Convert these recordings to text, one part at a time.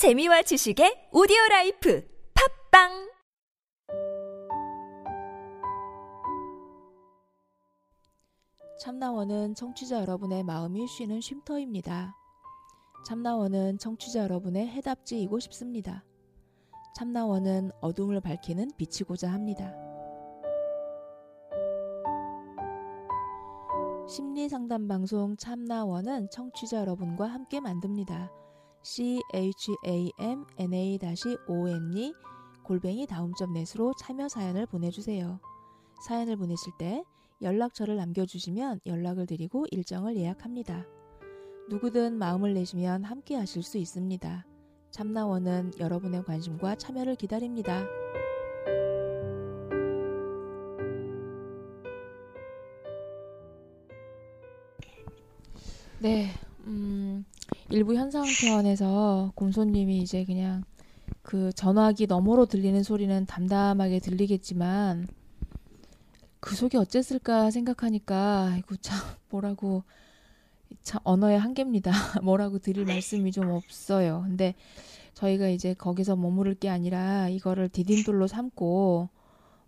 재미와 지식의 오디오 라이프 팟빵 참나원은 청취자 여러분의 마음이 쉬는 쉼터입니다. 참나원은 청취자 여러분의 해답지이고 싶습니다. 참나원은 어둠을 밝히는 빛이고자 합니다. 심리 상담 방송 참나원은 청취자 여러분과 함께 만듭니다. C h a m n a o n e 골뱅이 다음점 넷으로 참여 사연을 보내주세요. 사연을 보내실 때 연락처를 남겨주시면 연락을 드리고 일정을 예약합니다. 누구든 마음을 내시면 함께 하실 수 있습니다. 참나원은 여러분의 관심과 참여를 기다립니다. 네, 음, 일부 현상편에서 곰소님이 이제 그냥 그 전화기 너머로 들리는 소리는 담담하게 들리겠지만 그 속이 어쨌을까 생각하니까 이거 참 뭐라고 참 언어의 한계입니다. 뭐라고 드릴 말씀이 좀 없어요. 근데 저희가 이제 거기서 머무를 게 아니라 이거를 디딤돌로 삼고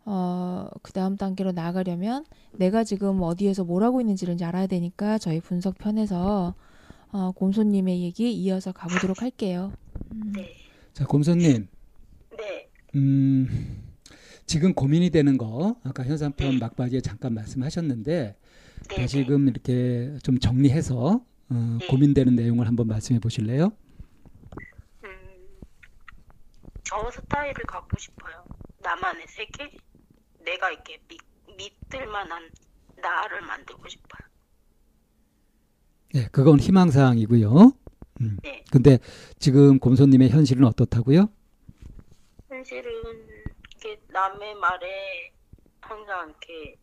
어, 그 다음 단계로 나아가려면 내가 지금 어디에서 뭘 하고 있는지를 알아야 되니까 저희 분석편에서 어, 곰소님의 얘기 이어서 가보도록 할게요. 음. 네. 자, 곰선님, 네. 음, 지금 고민이 되는 거, 아까 현상편 막바지에 잠깐 말씀하셨는데, 네. 다시금 이렇게 좀 정리해서, 어, 네. 고민되는 내용을 한번 말씀해 보실래요? 음, 저 스타일을 갖고 싶어요. 나만의 세계? 내가 이렇게 믿, 믿을 만한 나를 만들고 싶어요. 네, 그건 희망사항이고요. 음, 네. 근데 지금 곰소님의 현실은 어떻다고요? 현실은 이게 남의 말에 항상 이렇게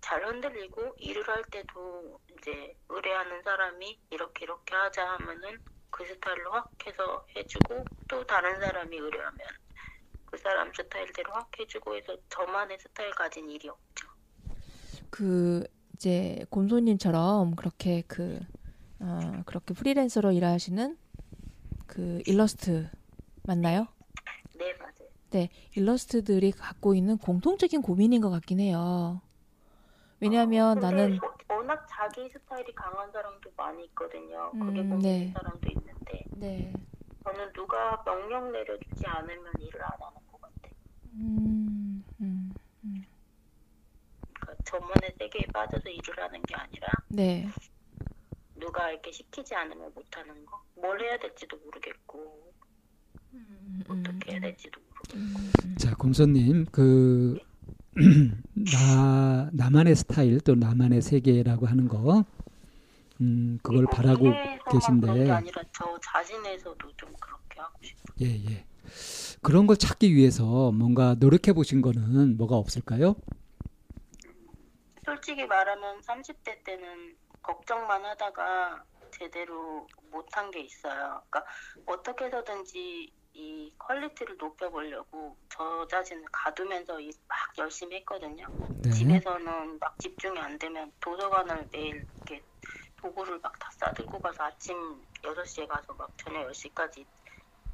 잘 흔들리고 일을 할 때도 이제 의뢰하는 사람이 이렇게 이렇게 하자 하면은 그 스타일로 확 해서 해주고 또 다른 사람이 의뢰하면 그 사람 스타일대로 확 해주고 해서 저만의 스타일 가진 일이 없죠. 그 이제 곰소님처럼 그렇게 그 어, 그렇게 프리랜서로 일하시는 그 일러스트 맞나요? 네, 맞아요. 네, 일러스트들이 갖고 있는 공통적인 고민인 것 같긴 해요. 왜냐하면 근데 나는 워- 워낙 자기 스타일이 강한 사람도 많이 있거든요. 그게 음, 고민인 네. 사람도 있는데 네, 저는 누가 명령 내려주지 않으면 일을 안 하는 것 같아요. 음, 음, 저만의 세계에 빠져서 일을 하는 게 아니라 네, 누가 이렇게 시키지 않으면 못하는 거. 뭘 해야 될지도 모르겠고 음, 어떻게 해야 될지도 모르겠고. 음, 자, 곰소님, 그, 나, 나만의 스타일 또 나만의 세계라고 하는 거, 음, 그걸 바라고 그런 게 계신데, 아니라 저 자신에서도 좀 그렇게 하고 싶어요. 예, 예. 그런 걸 찾기 위해서 뭔가 노력해 보신 거는 뭐가 없을까요? 솔직히 말하면 30대 때는 걱정만 하다가 제대로 못한 게 있어요. 그러니까 어떻게 해서든지 이 quality를 높여보려고 저 자신을 가두면서 일막 열심히 했거든요. 네. 집에서는 막 집중이 안 되면 도서관을 매일 이렇게 도구를 막 다 싸들고 가서 아침 6시에 가서 막 저녁 10시까지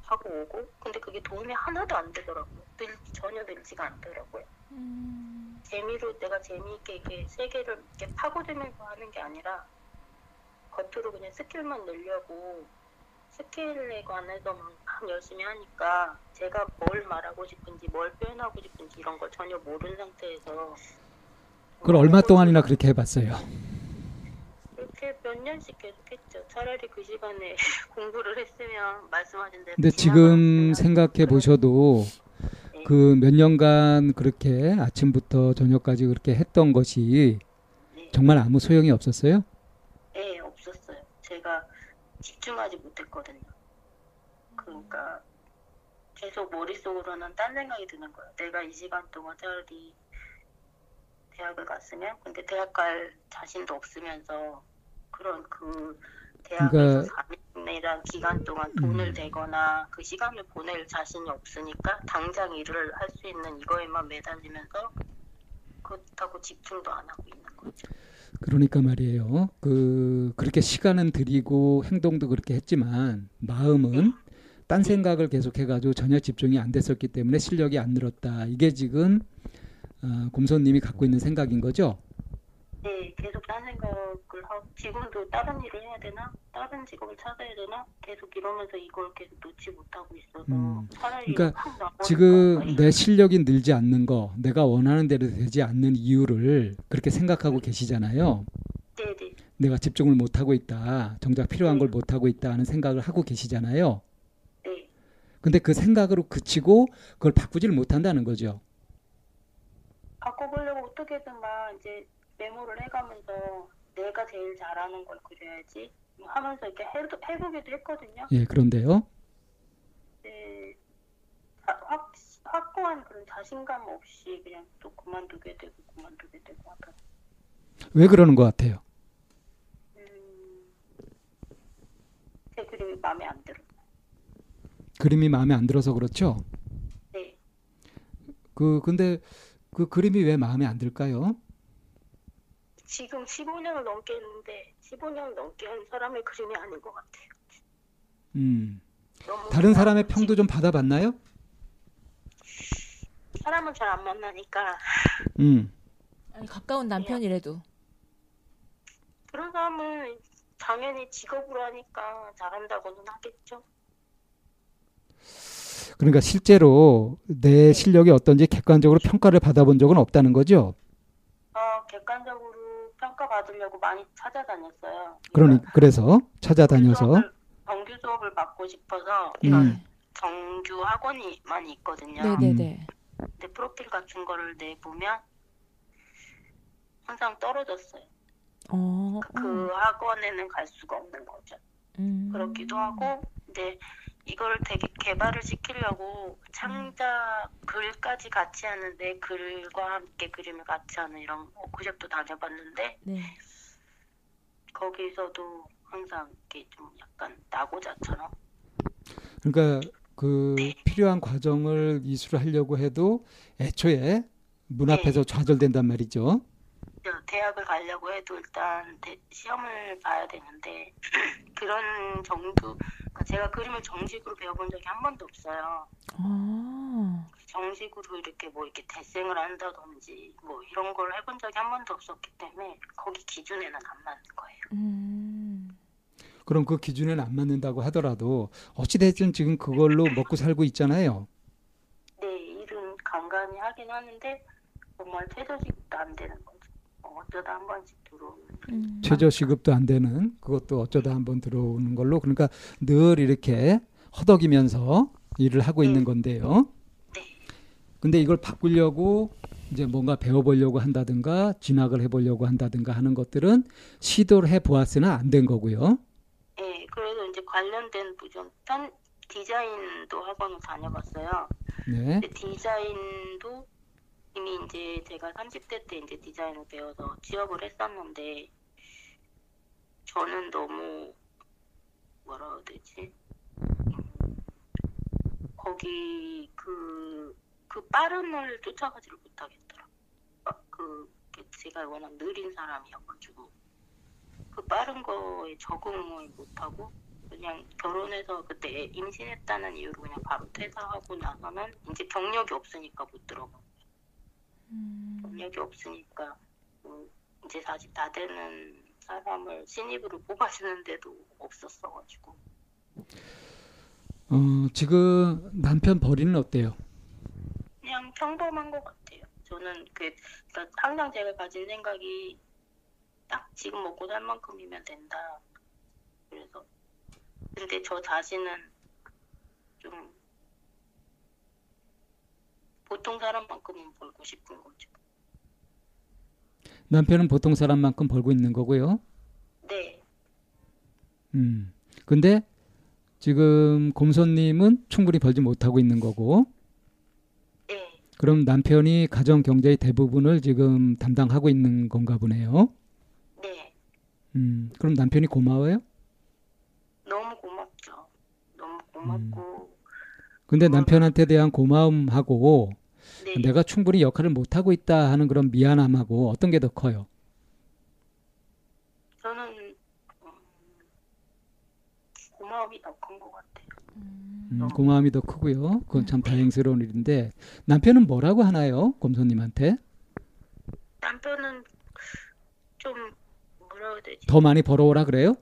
하고 오고 근데 그게 도움이 하나도 안 되더라고요. 늘, 전혀 늘지가 않더라고요. 음, 재미로 내가 재미있게 이렇게 세계를 이렇게 파고들면서 하는 게 아니라 겉으로 그냥 skill만 늘려고 skill에 관해서만 막 열심히 하니까 제가 뭘 말하고 싶은지 뭘 표현하고 싶은지 이런 걸 전혀 모르는 상태에서 그걸 얼마 동안이나 그렇게 해봤어요? 이렇게 몇 년씩 계속했죠. 차라리 그 시간에 공부를 했으면 말씀하신 대로 근데 지금 생각해 보셔도 네. 그 몇 년간 그렇게 아침부터 저녁까지 그렇게 했던 것이 네. 정말 아무 소용이 없었어요? 네, 없었어요. 제가 집중하지 못했거든요. 그러니까 계속 머릿속으로는 딴 생각이 드는 거예요. 내가 이 시간 동안 차라리 대학을 갔으면 근데 대학 갈 자신도 없으면서 그런 그 대학에서 그러니까- 4년이란 기간 동안 돈을 음. 대거나 그 시간을 보낼 자신이 없으니까 당장 일을 할 수 있는 이거에만 매달리면서 그렇다고 집중도 안 하고 있는 거죠. 그러니까 말이에요. 그 그렇게 시간은 들이고 행동도 그렇게 했지만 마음은 딴 생각을 계속 해가지고 전혀 집중이 안 됐었기 때문에 실력이 안 늘었다. 이게 지금 어, 곰손님이 갖고 있는 생각인 거죠. 네, 계속 딴 생각을 하고 지금도 다른 일을 해야 되나? 다른 직업을 찾아야 되나? 계속 이러면서 이걸 계속 놓지 못하고 있어서 음, 차라리 그러니까 지금 이- 내 실력이 늘지 않는 거, 내가 원하는 대로 되지 않는 이유를 그렇게 생각하고 계시잖아요. 네 네 내가 집중을 못 하고 있다. 정작 필요한 네. 걸못 하고 있다 하는 생각을 하고 계시잖아요. 네 근데 그 생각으로 그치고 그걸 바꾸지를 못한다는 거죠. 바꿔보려고 어떻게든 막 이제 메모를 해가면서 내가 제일 잘하는 걸 그려야지 하면서 이렇게 해, 해보기도 했거든요. 예, 그런데요. 네, 자- 확, 확고한 그런 자신감 없이 그냥 또 그만두게 되고 그만두게 되고 하다. 왜 그러는 것 같아요? 음, 제 그림이 마음에 안 들어. 그림이 마음에 안 들어서 그렇죠. 네, 그 근데 그 그림이 왜 마음에 안 들까요? 지금 15년을 넘게 했는데 15년 넘게 한 사람의 그림이 아닌 것 같아요. 음. 다른 사람의 평도 좀 받아봤나요? 사람은 잘 안 만나니까 음. 아니 가까운 남편이라도 그런 사람은 당연히 직업으로 하니까 잘한다고는 하겠죠. 그러니까 실제로 내 실력이 어떤지 객관적으로 평가를 받아본 적은 없다는 거죠. 어, 객관적으로 평가받으려고 많이 찾아다녔어요. 그러니 그래서 찾아다녀서 수업을, 정규 수업을 받고 싶어서 이런 음. 정규 학원이 많이 있거든요. 네네네. 근데 프로필 같은 거를 내보면 항상 떨어졌어요. 어. 그 학원에는 갈 수가 없는 거죠. 음. 그렇기도 하고 근데 이걸 되게 개발을 시키려고 창작 글까지 같이 하는데 글과 함께 그림을 같이 하는 이런 워크숍도 다녀봤는데 네. 거기서도 항상 이렇게 좀 약간 나고자처럼 그러니까 그 필요한 과정을 이수를 하려고 해도 애초에 문 앞에서 좌절된단 말이죠. 저 대학을 가려고 해도 일단 대- 시험을 봐야 되는데 그런 정도 제가 그림을 정식으로 배워본 적이 한 번도 없어요. 아. 정식으로 이렇게 뭐 이렇게 대생을 한다든지 뭐 이런 걸 해본 적이 한 번도 없었기 때문에 거기 기준에는 안 맞는 거예요. 음. 그럼 그 기준에는 안 맞는다고 하더라도 어찌됐든 지금 그걸로 먹고 살고 있잖아요. 네, 일은 간간히 하긴 하는데 정말 최저시급도 안 되는. 어, 어쩌다 한 번씩 들어오는. 음. 최저 시급도 안 되는 그것도 어쩌다 한 번 들어오는 걸로 그러니까 늘 이렇게 허덕이면서 일을 하고 있는 건데요. 네, 근데 이걸 바꾸려고 이제 뭔가 배워보려고 한다든가 진학을 해보려고 한다든가 하는 것들은 시도를 해보았으나 안 된 거고요. 네, 그래서 이제 관련된 부분 편 디자인도 학원을 다녀봤어요. 네. 디자인도 이미 이제 제가 30대 때 이제 디자인을 배워서 취업을 했었는데 저는 너무 뭐라 해야 되지? 음, 거기 그, 그 빠른 을 쫓아가지를 못하겠더라. 어, 그 제가 워낙 느린 사람이어가지고 그 빠른 거에 적응을 못하고 그냥 결혼해서 그때 임신했다는 이유로 그냥 바로 퇴사하고 나서는 이제 경력이 없으니까 못 들어가. 음. 경력이 없으니까 뭐 이제 40다 되는 사람을 신입으로 뽑아주는데도 없었어가지고 어, 지금 남편 벌이는 어때요? 그냥 평범한 것 같아요. 저는 그 그러니까 항상 제가 가진 생각이 딱 지금 먹고 살 만큼이면 된다. 그래서 근데 저 자신은 좀 보통 사람만큼은 벌고 싶은 거죠. 남편은 보통 사람만큼 벌고 있는 거고요. 네, 음. 근데 지금 곰손님은 충분히 벌지 못하고 있는 거고, 네, 그럼 남편이 가정 경제의 대부분을 지금 담당하고 있는 건가 보네요. 네. 음. 그럼 남편이 고마워요? 너무 고맙죠. 너무 고맙고 근데 남편한테 대한 고마움하고 네. 내가 충분히 역할을 못 하고 있다 하는 그런 미안함하고 어떤 게 더 커요? 저는 음, 고마움이 더 큰 것 같아요. 음, 고마움이 더 크고요. 그건 참 다행스러운 일인데 남편은 뭐라고 하나요, 곰손님한테? 남편은 좀 뭐라 해야 되지? 더 많이 벌어오라 그래요?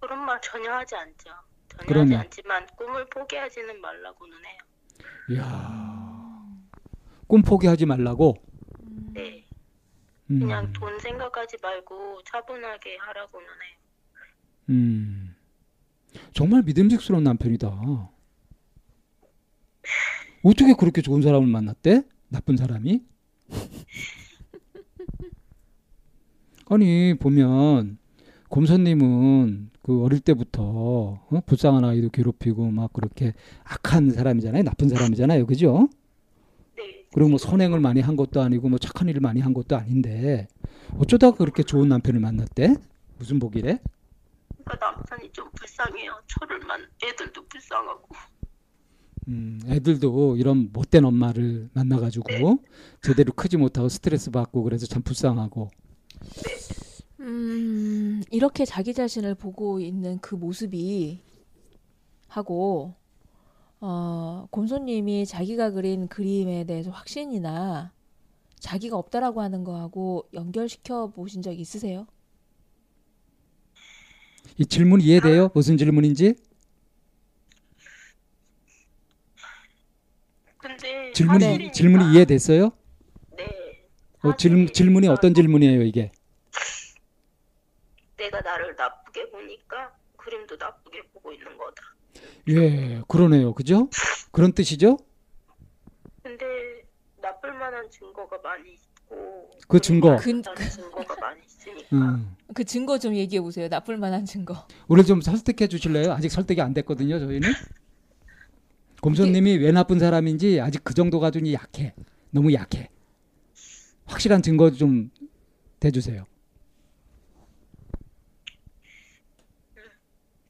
그런 말 전혀 하지 않죠. 전혀 그러면? 하지 않지만 꿈을 포기하지는 말라고는 해요. 이야, 꿈 포기하지 말라고. 네. 음, 그냥 돈 생각하지 말고 차분하게 하라고는 해요. 음, 정말 믿음직스러운 남편이다. 어떻게 그렇게 좋은 사람을 만났대? 나쁜 사람이? 아니 보면 곰선님은 그 어릴 때부터 어? 불쌍한 아이도 괴롭히고 막 그렇게 악한 사람이잖아요. 나쁜 사람이잖아요. 그죠? 네. 그리고 뭐 선행을 많이 한 것도 아니고 뭐 착한 일을 많이 한 것도 아닌데 어쩌다 그렇게 좋은 남편을 만났대? 무슨 복이래? 그러니까 남편이 좀 불쌍해요. 저를 만 애들도 불쌍하고. 음, 애들도 이런 못된 엄마를 만나가지고 제대로 크지 못하고 스트레스 받고 그래서 참 불쌍하고 음, 이렇게 자기 자신을 보고 있는 그 모습이 하고 어, 곰손님이 자기가 그린 그림에 대해서 확신이나 자기가 없다라고 하는 거하고 연결시켜 보신 적 있으세요? 이 질문 이해돼요? 무슨 질문인지? 근데 질문이 사실이니까. 질문이 이해됐어요? 네. 어, 질, 질문이 어떤 질문이에요 이게? 내가 나를 나쁘게 보니까 그림도 나쁘게 보고 있는 거다. 예, 그러네요, 그죠? 그런 뜻이죠? 근데 나쁠 만한 증거가 많이 있고 그 증거. 그- 나쁜 증거가 많이 있으니까 음. 그 증거 좀 얘기해 보세요. 나쁠 만한 증거. 우리 좀 설득해 주실래요? 아직 설득이 안 됐거든요, 저희는. 곰손님이 왜 나쁜 사람인지 아직 그 정도 가지고 약해. 너무 약해. 확실한 증거 좀 대주세요.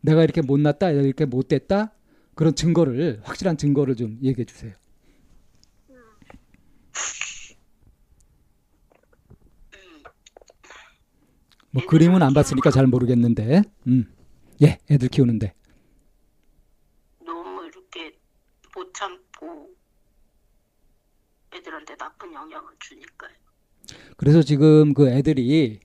내가 이렇게 못났다, 이렇게 못됐다 그런 증거를 확실한 증거를 좀 얘기해 주세요. 뭐 그림은 안 봤으니까 잘 모르겠는데, 음, 예, 애들 키우는데. 너무 이렇게 못 참고 애들한테 나쁜 영향을 주니까요. 그래서 지금 그 애들이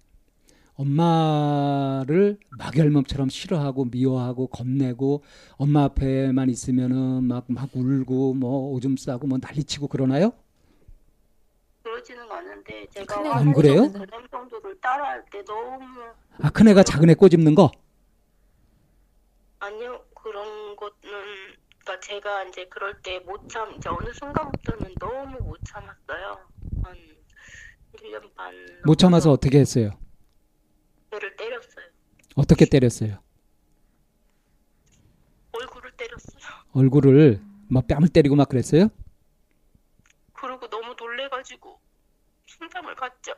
엄마를 막열몸처럼 싫어하고 미워하고 겁내고 엄마 앞에만 있으면은 막 막 울고 뭐 오줌 싸고 뭐 난리치고 그러나요? 그러지는 않은데 제가 큰애가 안 그래요? 그런 행동들을 따라할 때 너무 아 큰애가 작은애 꼬집는 거? 아니요 그런 거는 그러니까 제가 이제 그럴 때 못 참 이제 어느 순간부터는 너무 못 참았어요. 한 1년 반 못 참아서 어떻게 했어요? 애를 때렸어요. 어떻게 때렸어요? 얼굴을 때렸어요. 얼굴을 막 뺨을 때리고 막 그랬어요? 그리고 너무 놀래가지고 상담을 갔죠.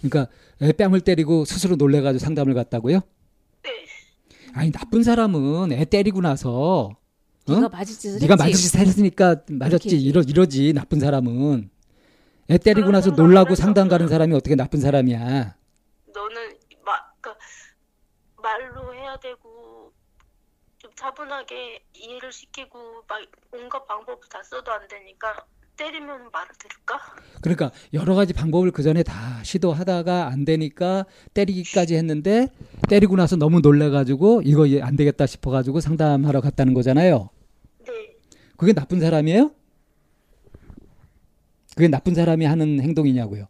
그러니까 애 뺨을 때리고 스스로 놀래가지고 상담을 갔다고요? 네. 아니 나쁜 사람은 애 때리고 나서 어? 네가 맞을 짓을 네가. 맞을 짓 했으니까 맞았지 이러 이러지 나쁜 사람은 애 때리고 나서 놀라고 상담 가는 사람이 어떻게 나쁜 사람이야? 말로 해야 되고 좀 차분하게 이해를 시키고 막 온갖 방법을 다 써도 안 되니까 때리면 말을 들을까? 그러니까 여러 가지 방법을 그 전에 다 시도하다가 안 되니까 때리기까지 했는데 때리고 나서 너무 놀래가지고 이거 안 되겠다 싶어가지고 상담하러 갔다는 거잖아요. 네. 그게 나쁜 사람이에요? 그게 나쁜 사람이 하는 행동이냐고요?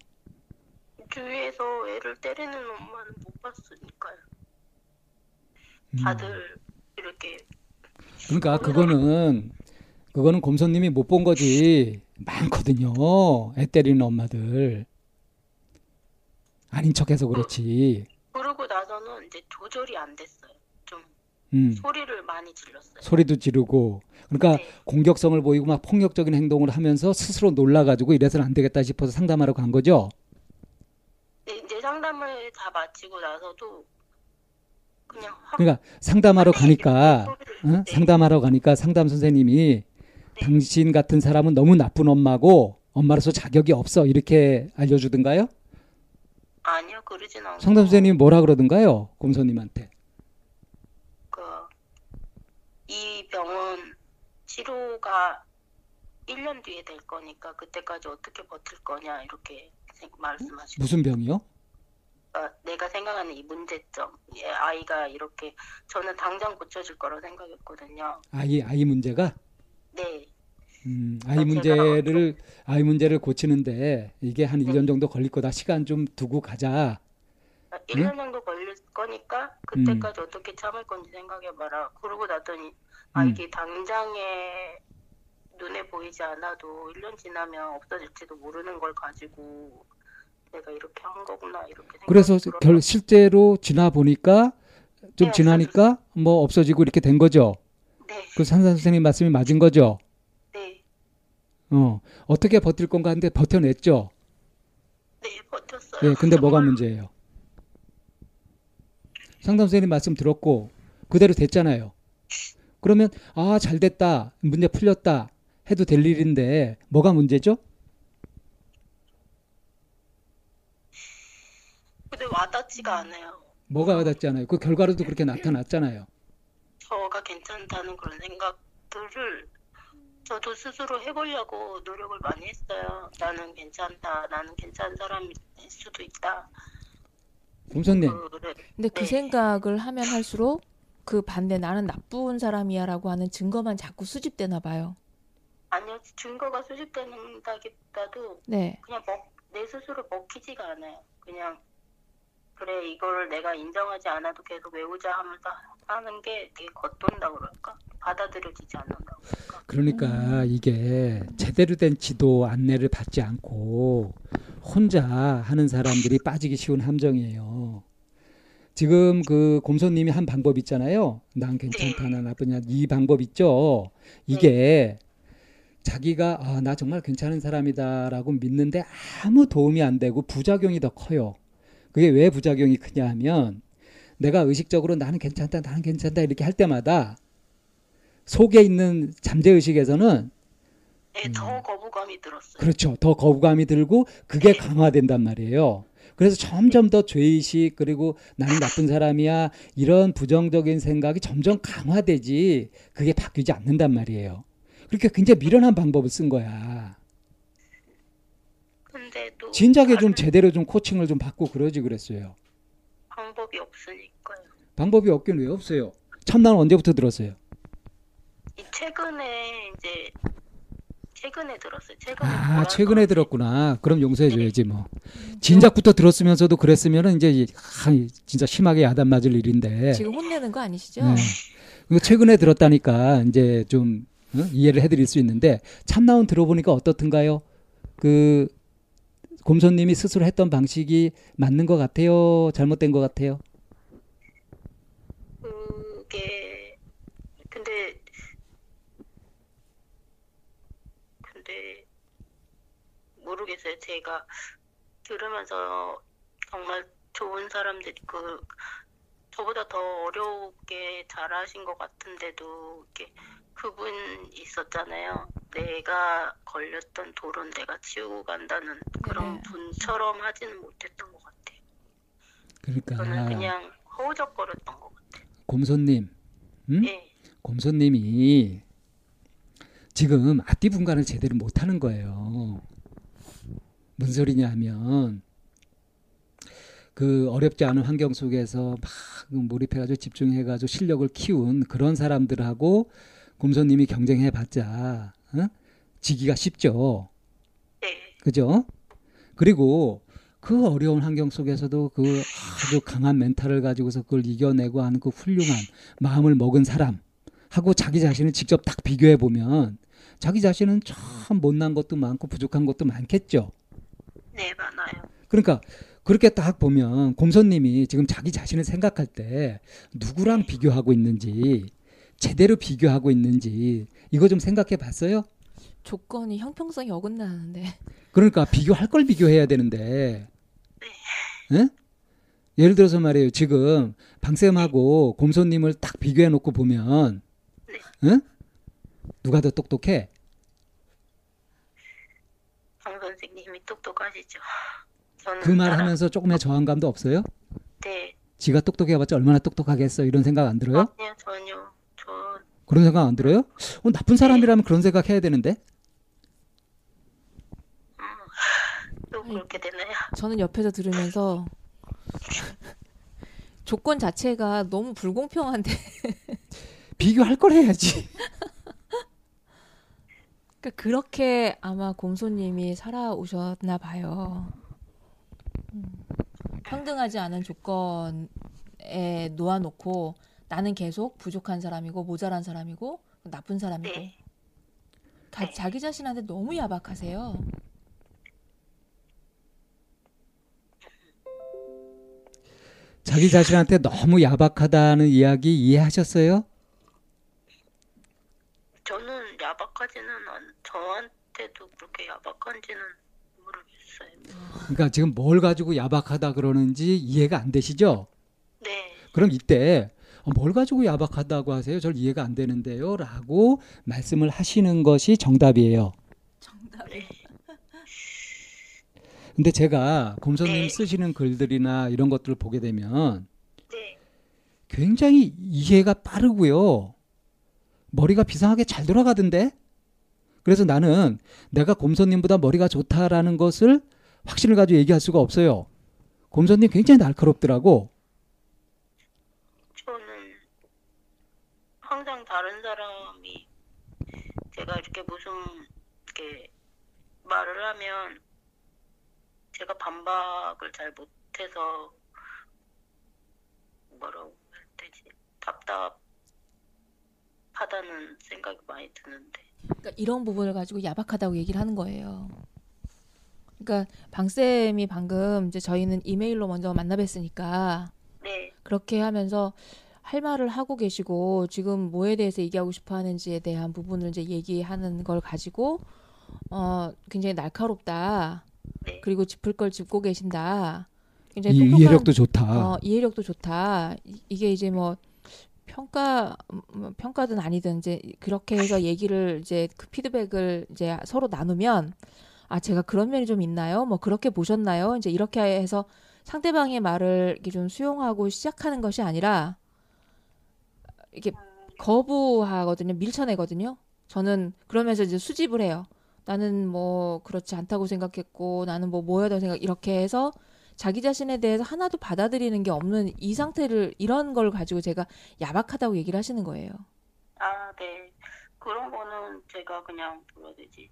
주위에서 애를 때리는 엄마는 못 봤으니까요. 음. 다들 이렇게 그러니까 그거는 그거는 곰손님이 못 본 거지 많거든요. 애 때리는 엄마들 아닌 척해서 그렇지. 그러고 나서는 이제 조절이 안 됐어요. 좀 음, 소리를 많이 질렀어요. 소리도 지르고 그러니까 네. 공격성을 보이고 막 폭력적인 행동을 하면서 스스로 놀라가지고 이래서는 안 되겠다 싶어서 상담하러 간 거죠. 네, 이제 상담을 다 마치고 나서도 그러니까 상담하러 가니까 어? 네. 상담하러 가니까 상담 선생님이 당신 같은 사람은 너무 나쁜 엄마고 엄마로서 자격이 없어 이렇게 알려주든가요? 아니요 그러진 않고 상담 선생님이 뭐라 그러든가요? 곰손님한테. 그, 이 병은 치료가 1년 뒤에 될 거니까 그때까지 어떻게 버틸 거냐 이렇게 생- 말씀하시고 무슨 병이요? 아, 내가 생각하는 이 문제점 예, 아이가 이렇게 저는 당장 고쳐질 거라고 생각했거든요. 아이 아이 문제가 네, 음, 아이 문제를 아이 문제를 고치는데 이게 한 1년 정도 걸릴 거다. 시간 좀 두고 가자. 아, 1년 정도 걸릴 거니까 음. 그때까지 어떻게 참을 건지 생각해봐라. 그러고 나더니 아 음. 이게 당장에 눈에 보이지 않아도 1년 지나면 없어질지도 모르는 걸 가지고 내가 이렇게 한 거구나 이렇게 그래서 결 실제로 지나 보니까 좀 네, 지나니까 뭐 없어지고 이렇게 된 거죠. 네, 그 산사 선생님 말씀이 맞은 거죠. 네, 어 어떻게 버틸 건가 하는데 버텨냈죠. 네 버텼어요. 예, 근데 뭐가 문제예요? 상담 선생님 말씀 들었고 그대로 됐잖아요. 그러면 아 잘 됐다 문제 풀렸다 해도 될 일인데 뭐가 문제죠? 근데 와닿지가 않아요. 뭐가 와닿잖아요. 그 결과로도 그렇게 나타났잖아요. 저가 괜찮다는 그런 생각들을 저도 스스로 해보려고 노력을 많이 했어요. 나는 괜찮다. 나는 괜찮은 사람일 수도 있다. 공선님, 그래. 근데 그 네. 생각을 하면 할수록 그 반대 나는 나쁜 사람이야라고 하는 증거만 자꾸 수집되나 봐요. 아니요, 증거가 수집된다기보다도 네. 그냥 먹, 내 스스로 먹히지가 않아요. 그냥 그래 이걸 내가 인정하지 않아도 계속 외우자 하면서 하는 게 되게 겉돈다 그럴까? 받아들여지지 않는다 그럴까? 그러니까 이게 제대로 된 지도 안내를 받지 않고 혼자 하는 사람들이 빠지기 쉬운 함정이에요. 지금 그 곰손님이 한 방법 있잖아요. 난 괜찮다, 나 나쁘냐. 이 방법 있죠. 이게 자기가 아, 나 정말 괜찮은 사람이다라고 믿는데 아무 도움이 안 되고 부작용이 더 커요. 그게 왜 부작용이 크냐 하면 내가 의식적으로 나는 괜찮다, 나는 괜찮다 이렇게 할 때마다 속에 있는 잠재의식에서는 네, 더 거부감이 들었어요. 음. 그렇죠. 더 거부감이 들고 그게 강화된단 말이에요. 그래서 점점 더 죄의식 그리고 나는 나쁜 사람이야 이런 부정적인 생각이 점점 강화되지 그게 바뀌지 않는단 말이에요. 그렇게 굉장히 미련한 방법을 쓴 거야. 근데 또 진작에 좀 제대로 좀 코칭을 좀 받고 그러지 그랬어요. 방법이 없으니까요. 방법이 없긴 왜 없어요? 참나는 언제부터 들었어요? 이 최근에 이제 최근에 들었어요. 최근에 아, 최근에 들었구나. 그럼 용서해줘야지 뭐. 진작부터 들었으면서도 그랬으면은 이제 이- 아, 진짜 심하게 야단 맞을 일인데. 지금 혼내는 거 아니시죠? 네. 최근에 들었다니까 이제 좀 어? 이해를 해드릴 수 있는데 참나온 들어보니까 어떻든가요? 그 곰손님이 스스로 했던 방식이 맞는 것 같아요? 잘못된 것 같아요? 그게 근데 근데 모르겠어요. 제가 들으면서 정말 좋은 사람들이 그 저보다 더 어렵게 잘하신 것 같은데도 이렇게 그분 있었잖아요. 내가 걸렸던 돌은 내가 치우고 간다는 그런 네. 분처럼 하지는 못했던 것 같아요. 그러니까 저는 그냥 허우적거렸던 것 같아요. 곰손님, 음? 예. 곰손님이 지금 앞뒤 분간을 제대로 못하는 거예요. 무슨 소리냐 하면 그 어렵지 않은 환경 속에서 막 몰입해가지고 집중해가지고 실력을 키운 그런 사람들하고 곰손님이 경쟁해봤자 어? 지기가 쉽죠. 네. 그죠? 그리고 그 어려운 환경 속에서도 그 아주 강한 멘탈을 가지고서 그걸 이겨내고 하는 그 훌륭한 마음을 먹은 사람 하고 자기 자신을 직접 딱 비교해 보면 자기 자신은 참 못난 것도 많고 부족한 것도 많겠죠. 네, 많아요. 그러니까 그렇게 딱 보면 곰선님이 지금 자기 자신을 생각할 때 누구랑 비교하고 있는지 제대로 비교하고 있는지 이거 좀 생각해 봤어요? 조건이 형평성이 어긋나는데. 그러니까 비교할 걸 비교해야 되는데, 예? 예를 들어서 말이에요. 지금 방쌤하고 곰손님을 딱 비교해 놓고 보면, 예? 누가 더 똑똑해? 강 선생님이 똑똑하시죠. 그말 따라- 하면서 조금의 저항감도 없어요? 네. 지가 똑똑해봤자 얼마나 똑똑하겠어 이런 생각 안 들어요? 아니요, 전혀. 저 그런 생각 안 들어요? 어, 나쁜 사람이라면 그런 생각 해야 되는데. 또 그렇게 되나요? 저는 옆에서 들으면서 조건 자체가 너무 불공평한데 비교할 걸 해야지. 그러니까 그렇게 아마 곰소님이 살아오셨나 봐요. 음. 평등하지 않은 조건에 놓아놓고 나는 계속 부족한 사람이고 모자란 사람이고 나쁜 사람이고 네. 가- 자기 자신한테 너무 야박하세요. 자기 자신한테 너무 야박하다는 이야기 이해하셨어요? 저는 야박하지는 않, 저한테도 그렇게 야박한지는 모르겠어요. 그러니까 지금 뭘 가지고 야박하다 그러는지 이해가 안 되시죠? 네, 그럼 이때 어, 뭘 가지고 야박하다고 하세요? 절 이해가 안 되는데요. 라고 말씀을 하시는 것이 정답이에요. 정답이. 근데 제가 곰선님 네. 쓰시는 글들이나 이런 것들을 보게 되면 네, 굉장히 이해가 빠르고요. 머리가 비상하게 잘 돌아가던데? 그래서 나는 내가 곰선님보다 머리가 좋다라는 것을 확신을 가지고 얘기할 수가 없어요. 곰선님 굉장히 날카롭더라고. 저는 항상 다른 사람이 제가 이렇게 무슨 이렇게 말을 하면 제가 반박을 잘 못해서 뭐라고 해야 되지? 답답하다는 생각이 많이 드는데. 그러니까 이런 부분을 가지고 야박하다고 얘기를 하는 거예요. 그러니까 방쌤이 방금 이제 저희는 이메일로 먼저 만나 뵀으니까 네, 그렇게 하면서 할 말을 하고 계시고 지금 뭐에 대해서 얘기하고 싶어 하는지에 대한 부분을 이제 얘기하는 걸 가지고 어 굉장히 날카롭다. 네. 그리고 짚을 걸 짚고 계신다. 굉장히 이, 똑똑한 이해력도 좋다. 어, 이해력도 좋다. 이- 이게 이제 뭐 평가 음, 평가든 아니든 이제 그렇게 해서 얘기를 이제 그 피드백을 이제 서로 나누면 아 제가 그런 면이 좀 있나요? 뭐 그렇게 보셨나요? 이제 이렇게 해서 상대방의 말을 이렇게 좀 수용하고 시작하는 것이 아니라 이게 거부하거든요. 밀쳐내거든요. 저는 그러면서 이제 수집을 해요. 나는 뭐 그렇지 않다고 생각했고 나는 뭐 뭐여야 된다고 생각 이렇게 해서 자기 자신에 대해서 하나도 받아들이는 게 없는 이 상태를 이런 걸 가지고 제가 야박하다고 얘기를 하시는 거예요. 아, 네. 그런 거는 제가 그냥 뭐라 되지?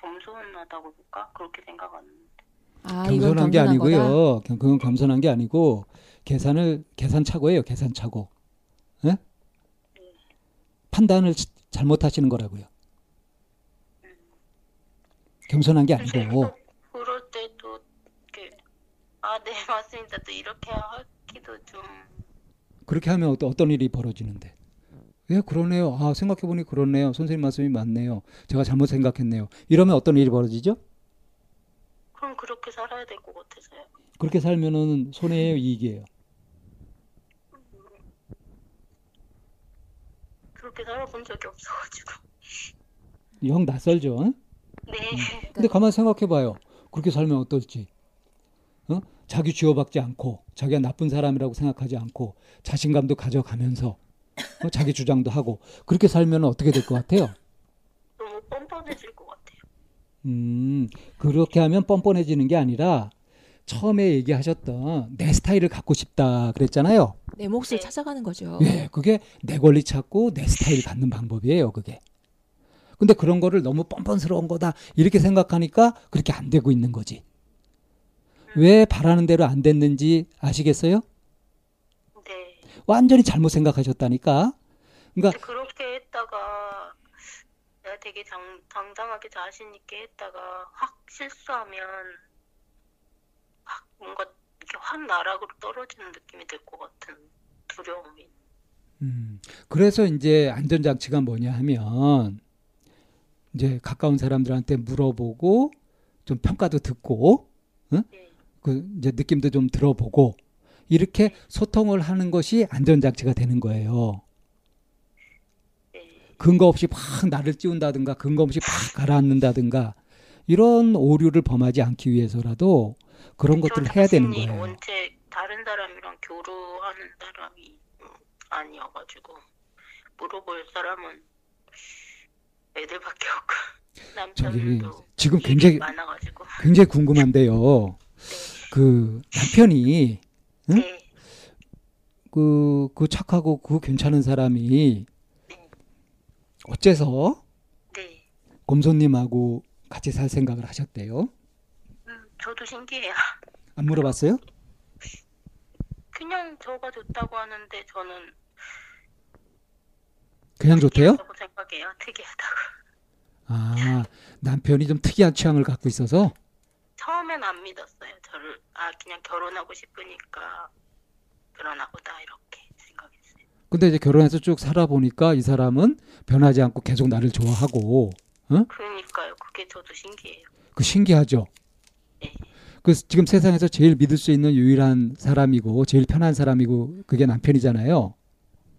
겸손하다고 볼까? 그렇게 생각하는데. 아, 겸손한 게. 아니고요. 겸- 그건 겸손한 게 아니고 계산을 계산 착오예요. 계산 착오. 예? 판단을 지- 잘못하시는 거라고요. 겸손한 게 아니고 또 그럴 때도 이렇게 아, 네, 맞습니다. 또 이렇게 하기도 좀 그렇게 하면 어떤, 어떤 일이 벌어지는데? 예, 그러네요. 아, 생각해 보니 그렇네요. 선생님 말씀이 맞네요. 제가 잘못 생각했네요. 이러면 어떤 일이 벌어지죠? 그럼 그렇게 살아야 될 것 같아서요. 그렇게 살면은 손해예요, 이익이에요. 그렇게 살아본 적이 없어가지고. 형 낯설죠? 어? 네. 근데 가만 생각해봐요. 그렇게 살면 어떨지. 어? 자기 쥐어박지 않고, 자기가 나쁜 사람이라고 생각하지 않고, 자신감도 가져가면서, 어? 자기 주장도 하고, 그렇게 살면 어떻게 될 것 같아요? 너무 뻔뻔해질 것 같아요. 음, 그렇게 하면 뻔뻔해지는 게 아니라, 처음에 얘기하셨던 내 스타일을 갖고 싶다 그랬잖아요. 내 몫을 네. 찾아가는 거죠. 예, 그게 내 권리 찾고 내 스타일 갖는 방법이에요, 그게. 근데 그런 거를 너무 뻔뻔스러운 거다 이렇게 생각하니까 그렇게 안 되고 있는 거지. 왜 바라는 대로 안 됐는지 아시겠어요? 네. 완전히 잘못 생각하셨다니까. 그러니까 그렇게 했다가 내가 되게 장, 당당하게 자신 있게 했다가 확 실수하면 확 뭔가 이렇게 확 나락으로 떨어지는 느낌이 들것 같은 두려움이. 음, 그래서 이제 안전장치가 뭐냐 하면 이제 가까운 사람들한테 물어보고 좀 평가도 듣고 응? 네. 그 이제 느낌도 좀 들어보고 이렇게 소통을 하는 것이 안전장치가 되는 거예요. 네. 근거 없이 팍 나를 찌운다든가 근거 없이 팍 가라앉는다든가 이런 오류를 범하지 않기 위해서라도 그런 저 것들을 해야 되는 거예요. 원체 다른 사람이랑 교류하는 사람이 음, 아니어가지고 물어볼 사람은 애들밖에 없고 남편도 지금 굉장히 많아가지고 굉장히 궁금한데요. 그 남편이 응? 네, 그, 그 착하고 그 괜찮은 사람이 어째서 네. 곰손님하고 같이 살 생각을 하셨대요? 음, 저도 신기해요. 안 물어봤어요? 그냥 저가 좋다고 하는데 저는 그냥 좋대요? 생각해요. 특이하다고. 아, 남편이 좀 특이한 취향을 갖고 있어서? 처음엔 안 믿었어요. 저를 아 그냥 결혼하고 싶으니까 결혼하고 다 이렇게 생각했어요. 근데 이제 결혼해서 쭉 살아보니까 이 사람은 변하지 않고 계속 나를 좋아하고, 그러니까요. 그게 저도 신기해요. 그 신기하죠? 네. 그 지금 세상에서 제일 믿을 수 있는 유일한 사람이고, 제일 편한 사람이고, 그게 남편이잖아요.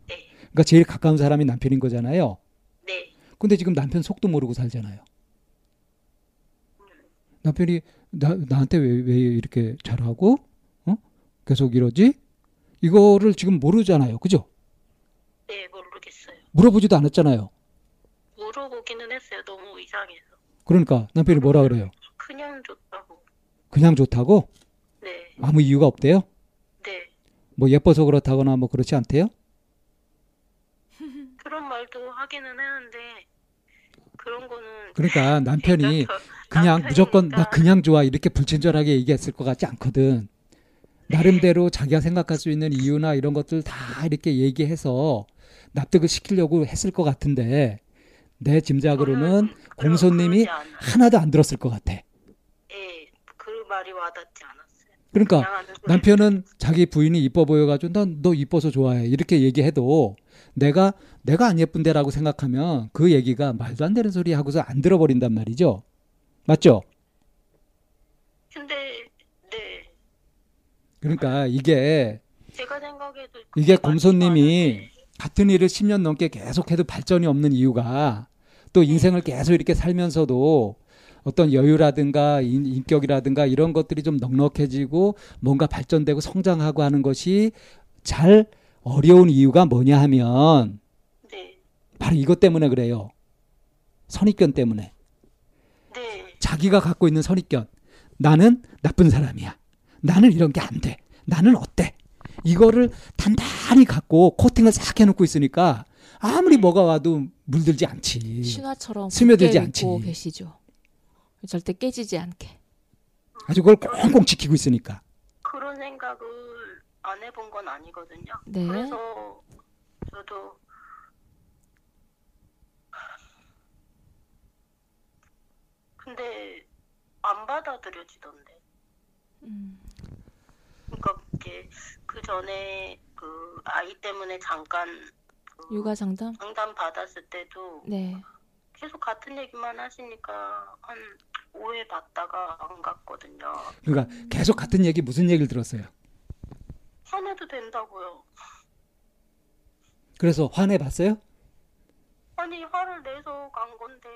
네, 그러니까 제일 가까운 사람이 남편인 거잖아요. 네. 근데 지금 남편 속도 모르고 살잖아요. 남편이 나, 나한테 왜, 왜 이렇게 잘하고, 어? 계속 이러지? 이거를 지금 모르잖아요. 그죠? 네, 모르겠어요. 물어보지도 않았잖아요. 물어보기는 했어요. 너무 이상해서. 그러니까 남편이 뭐라 그래요? 그냥 좋다고. 그냥 좋다고? 네, 아무 이유가 없대요? 네. 뭐 예뻐서 그렇다거나 뭐 그렇지 않대요? 그런 말도 하기는 하는데 그런 거는 그러니까 남편이 그냥 무조건 나 그냥 좋아 이렇게 불친절하게 얘기했을 것 같지 않거든. 나름대로 자기가 생각할 수 있는 이유나 이런 것들 다 이렇게 얘기해서 납득을 시키려고 했을 것 같은데 내 짐작으로는 공손님이. 하나도 안 들었을 것 같아. 말이 와닿지 않았어요. 그러니까. 남편은 자기 부인이 이뻐 보여가지고 난 너 이뻐서 좋아해 이렇게 얘기해도 내가 내가 안 예쁜데라고 생각하면 그 얘기가 말도 안 되는 소리 하고서 안 들어버린단 말이죠. 맞죠? 근데 네, 그러니까 이게 제가 생각해도 이게 곰손님이 같은 일을 10년 넘게 계속해도 발전이 없는 이유가 또 인생을 계속 이렇게 살면서도 어떤 여유라든가 인- 인격이라든가 이런 것들이 좀 넉넉해지고 뭔가 발전되고 성장하고 하는 것이 잘 어려운 이유가 뭐냐 하면 네, 바로 이것 때문에 그래요. 선입견 때문에. 네, 자기가 갖고 있는 선입견. 나는 나쁜 사람이야. 나는 이런 게 안 돼. 나는 어때? 이거를 단단히 갖고 코팅을 싹 해놓고 있으니까 아무리 뭐가 와도 물들지 않지. 신화처럼 스며들지 않지. 계시죠. 절대 깨지지 않게. 아주 그걸 꽁꽁 지키고 있으니까. 그런 생각을 안 해본 건 아니거든요. 네. 그래서 저도 근데 안 받아들여지던데. 음, 그러니까 이제 그 전에 그 아이 때문에 잠깐 그 육아 상담? 상담 받았을 때도 네. 계속 같은 얘기만 하시니까 한 오해 받다가 안 갔거든요. 그러니까 계속 같은 얘기 무슨 얘기를 들었어요. 화내도 된다고요. 그래서 화내 봤어요? 아니 화를 내서 간 건데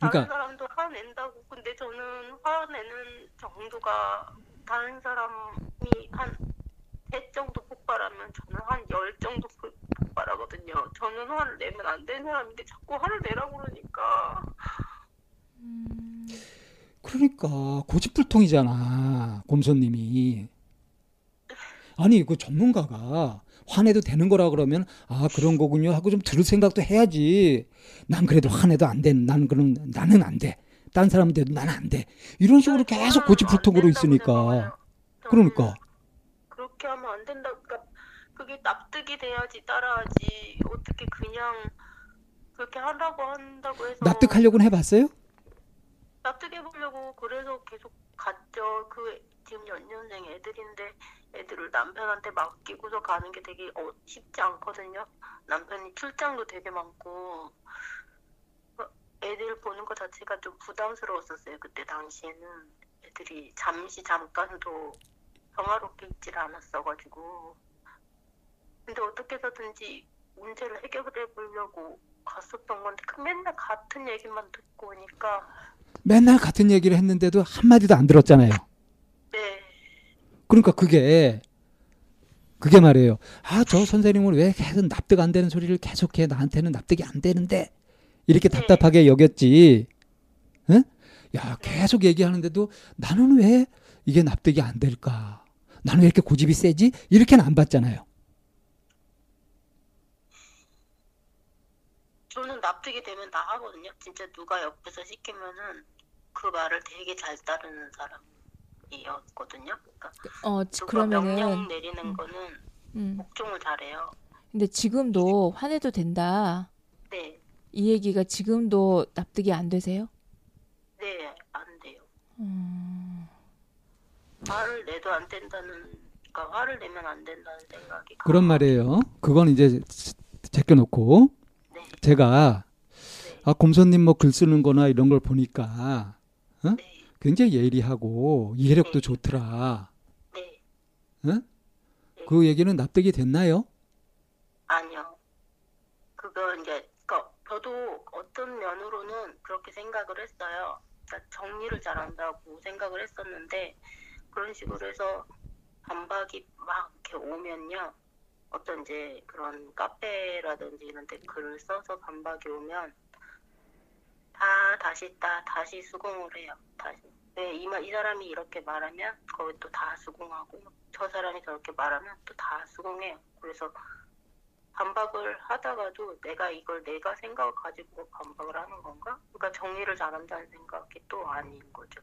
다른 그러니까 사람도 화낸다고 근데 저는 화내는 정도가 다른 사람이 한세 정도 폭발하면 저는 한열 정도 폭- 폭발하거든요. 저는 화를 내면 안 되는 사람인데 자꾸 화를 내라고 그러니까 음, 그러니까 고집불통이잖아. 곰손님이. 아니 그 전문가가 화내도 되는 거라 그러면 아 그런 거군요 하고 좀 들을 생각도 해야지. 난 그래도 화내도 안 돼. 난 그럼 나는 안 돼. 딴 사람은 돼도 나는 안 돼. 이런 식으로 계속 저는 고집불통으로 있으니까. 그러니까 그렇게 하면 안 된다. 그러니까 그게 납득이 돼야지 따라하지. 어떻게 그냥 그렇게 하라고 한다고 해서 납득하려고는 해봤어요? 납득해 보려고 그래서 계속 갔죠. 그 지금 연년생 애들인데 애들을 남편한테 맡기고서 가는 게 되게 어, 쉽지 않거든요. 남편이 출장도 되게 많고 어, 애들 보는 것 자체가 좀 부담스러웠었어요. 그때 당시에는 애들이 잠시 잠깐도 평화롭게 있질 않았어가지고 근데 어떻게 해서든지 문제를 해결해 보려고 갔었던 건데 그 맨날 같은 얘기만 듣고 오니까 맨날 같은 얘기를 했는데도 한마디도 안 들었잖아요. 네. 그러니까 그게 그게 말이에요. 아, 저 선생님은 왜 계속 납득 안 되는 소리를 계속해? 나한테는 납득이 안 되는데. 이렇게 네. 답답하게 여겼지. 응? 야, 계속 얘기하는데도 나는 왜 이게 납득이 안 될까? 나는 왜 이렇게 고집이 세지? 이렇게는 안 봤잖아요. 저는 납득이 되면 다 하거든요. 진짜 누가 옆에서 시키면은 그 말을 되게 잘 따르는 사람이었거든요. 그러니까 어, 지- 누가 명령 그러면은 내리는 음. 거는 음. 복종을 잘해요. 근데 지금도 화내도 된다. 네, 이 얘기가 지금도 납득이 안 되세요? 네, 안 돼요. 음. 화를 내도 안 된다는, 그러니까 화를 내면 안 된다는 생각이 그런. 말이에요. 그건 이제 제껴놓고 네, 제가 네, 아, 곰손님 뭐 글 쓰는 거나 이런 걸 보니까 네, 굉장히 예리하고 이해력도 네. 좋더라. 네. 응? 그 얘기는 납득이 됐나요? 아니요. 그거 이제, 그러니까 저도 어떤 면으로는 그렇게 생각을 했어요. 그러니까 정리를 잘한다고 생각을 했었는데 그런 식으로 해서 반박이 막 이렇게 오면요. 어떤 이제 그런 카페라든지 이런 데 글을 써서 반박이 오면 다 다시 다 다시 수긍을 해요. 다시. 네, 이, 말- 이 사람이 이렇게 말하면 거기 또 다 수긍하고 저 사람이 저렇게 말하면 또 다 수긍해요. 그래서 반박을 하다가도 내가 이걸 내가 생각을 가지고 반박을 하는 건가? 그러니까 정리를 잘한다는 생각이 또 아닌 거죠.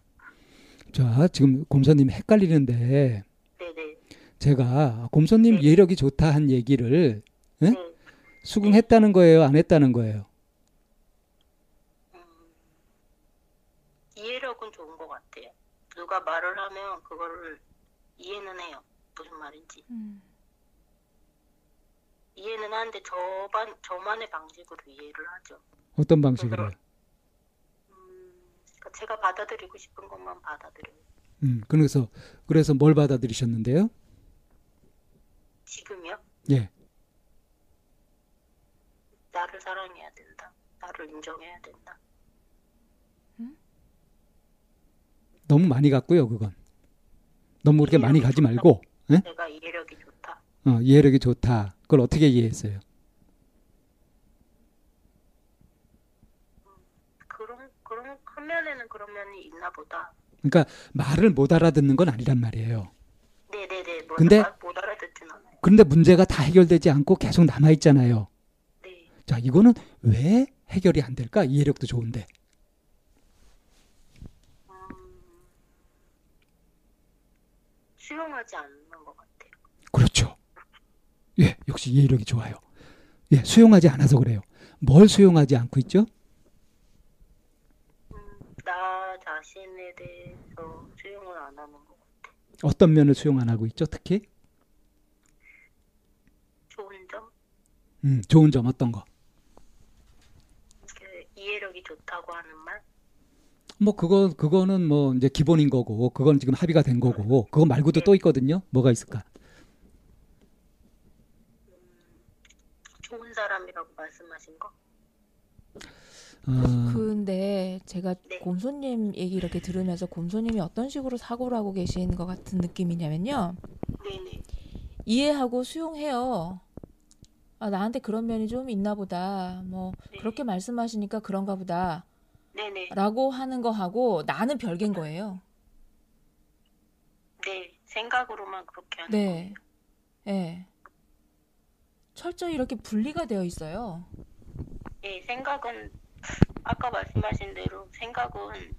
자, 지금 곰손님 헷갈리는데. 제가 곰손님 네. 예력이 좋다 한 얘기를 응? 네. 수긍했다는 거예요, 안 했다는 거예요? 음, 이해력은 좋은 것 같아요. 누가 말을 하면 그거를 이해는 해요. 무슨 말인지. 음. 이해는 하는데 저만, 저만의 방식으로 이해를 하죠. 어떤 방식으로? 음, 그러니까 제가 받아들이고 싶은 것만 받아들여요. 음, 그래서 그래서 뭘 받아들이셨는데요? 지금요? 예. 나를 사랑해야 된다. 나를 인정해야 된다. 너무 많이 갔고요, 그건. 너무 그렇게 많이 가지 말고, 예? 내가 이해력이 좋다. 어, 이해력이 좋다. 그걸 어떻게 이해했어요? 그런 그런 한 면에는 그런 면이 있나 보다. 그러니까 말을 못 알아듣는 건 아니란 말이에요. 네네네. 뭐 근데-. 그런데 문제가 다 해결되지 않고 계속 남아 있잖아요. 네. 자, 이거는 왜 해결이 안 될까? 이해력도 좋은데. 음, 수용하지 않는 것 같아요. 그렇죠. 예, 역시 이해력이 좋아요. 예, 수용하지 않아서 그래요. 뭘 수용하지 않고 있죠? 음, 나 자신에 대해서 수용을 안 하는 것 같아요. 어떤 면을 수용 안 하고 있죠? 특히 좋은 점, 음, 좋은 점 어떤 거? 그 이해력이 좋다고 하는 말. 뭐 그거 그거는 뭐 이제 기본인 거고 그건 지금 합의가 된 거고 그거 말고도 또 있거든요. 뭐가 있을까? 좋은 사람이라고 말씀하신 거. 어, 근데 제가 네. 곰손님 얘기 이렇게 들으면서 곰손님이 어떤 식으로 사고를 하고 계신 것 같은 느낌이냐면요. 네네. 이해하고 수용해요. 아, 나한테 그런 면이 좀 있나 보다. 뭐, 네. 그렇게 말씀하시니까 그런가 보다. 네네. 라고 하는 거하고 나는 별개인 거예요. 네. 생각으로만 그렇게 하는 네. 예. 철저히 이렇게 분리가 되어 있어요. 예, 생각은 아까 말씀하신 대로 생각은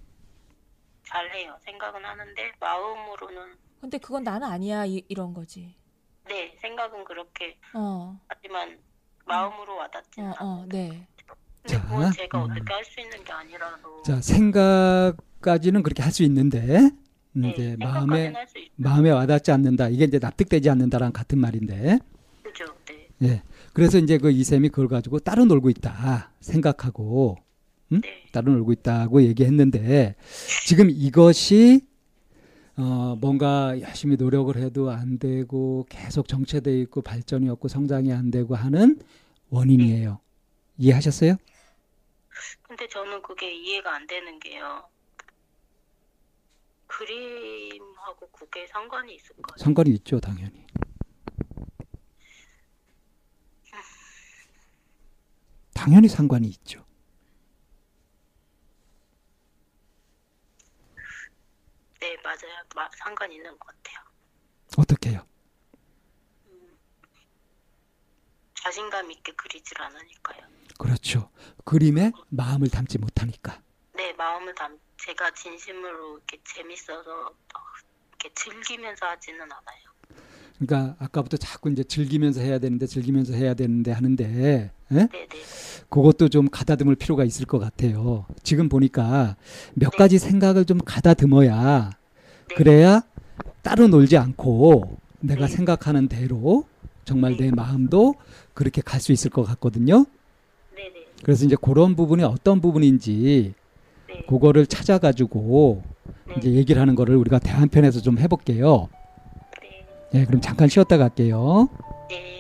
잘해요. 생각은 하는데 마음으로는 근데 그건 나는 아니야. 이, 이런 거지. 네 생각은 그렇게 어, 하지만 마음으로 와닿지는 어, 않아요. 어, 네. 근데 자, 그건 제가 음. 어떻게 할 수 있는 게 아니라서 자 생각까지는 그렇게 할 수 있는데 네, 이제 마음에. 마음에 와닿지 않는다. 이게 이제 납득되지 않는다랑 같은 말인데. 그죠? 네. 예. 그래서 이제 그 이쌤이 그걸 가지고 따로 놀고 있다 생각하고 네. 따로 놀고 있다고 얘기했는데 지금 이것이 어, 뭔가 열심히 노력을 해도 안 되고 계속 정체돼 있고 발전이 없고 성장이 안 되고 하는 원인이에요. 이해하셨어요? 근데 저는 그게 이해가 안 되는 게요. 그림하고 그게 상관이 있을까요? 상관이 있죠, 당연히. 당연히 상관이 있죠. 네, 맞아요. 마, 상관 있는 것 같아요. 어떻게요? 자신감 있게 그리질 않으니까요. 그렇죠. 그림에 마음을 담지 못하니까. 네, 마음을 담, 제가 진심으로 이렇게 재밌어서 어, 이렇게 즐기면서 하지는 않아요. 그러니까 아까부터 자꾸 이제 즐기면서 해야 되는데 즐기면서 해야 되는데 하는데 예? 네, 네, 그것도 좀 가다듬을 필요가 있을 것 같아요. 지금 보니까 몇 네. 가지 생각을 좀 가다듬어야 네. 그래야 따로 놀지 않고 내가 네. 생각하는 대로 정말 네. 내 마음도 그렇게 갈 수 있을 것 같거든요. 네, 네, 그래서 이제 그런 부분이 어떤 부분인지 네, 그거를 찾아가지고 네, 이제 얘기를 하는 거를 우리가 대한편에서 좀 해볼게요. 네, 예, 그럼 잠깐 쉬었다 갈게요. 네.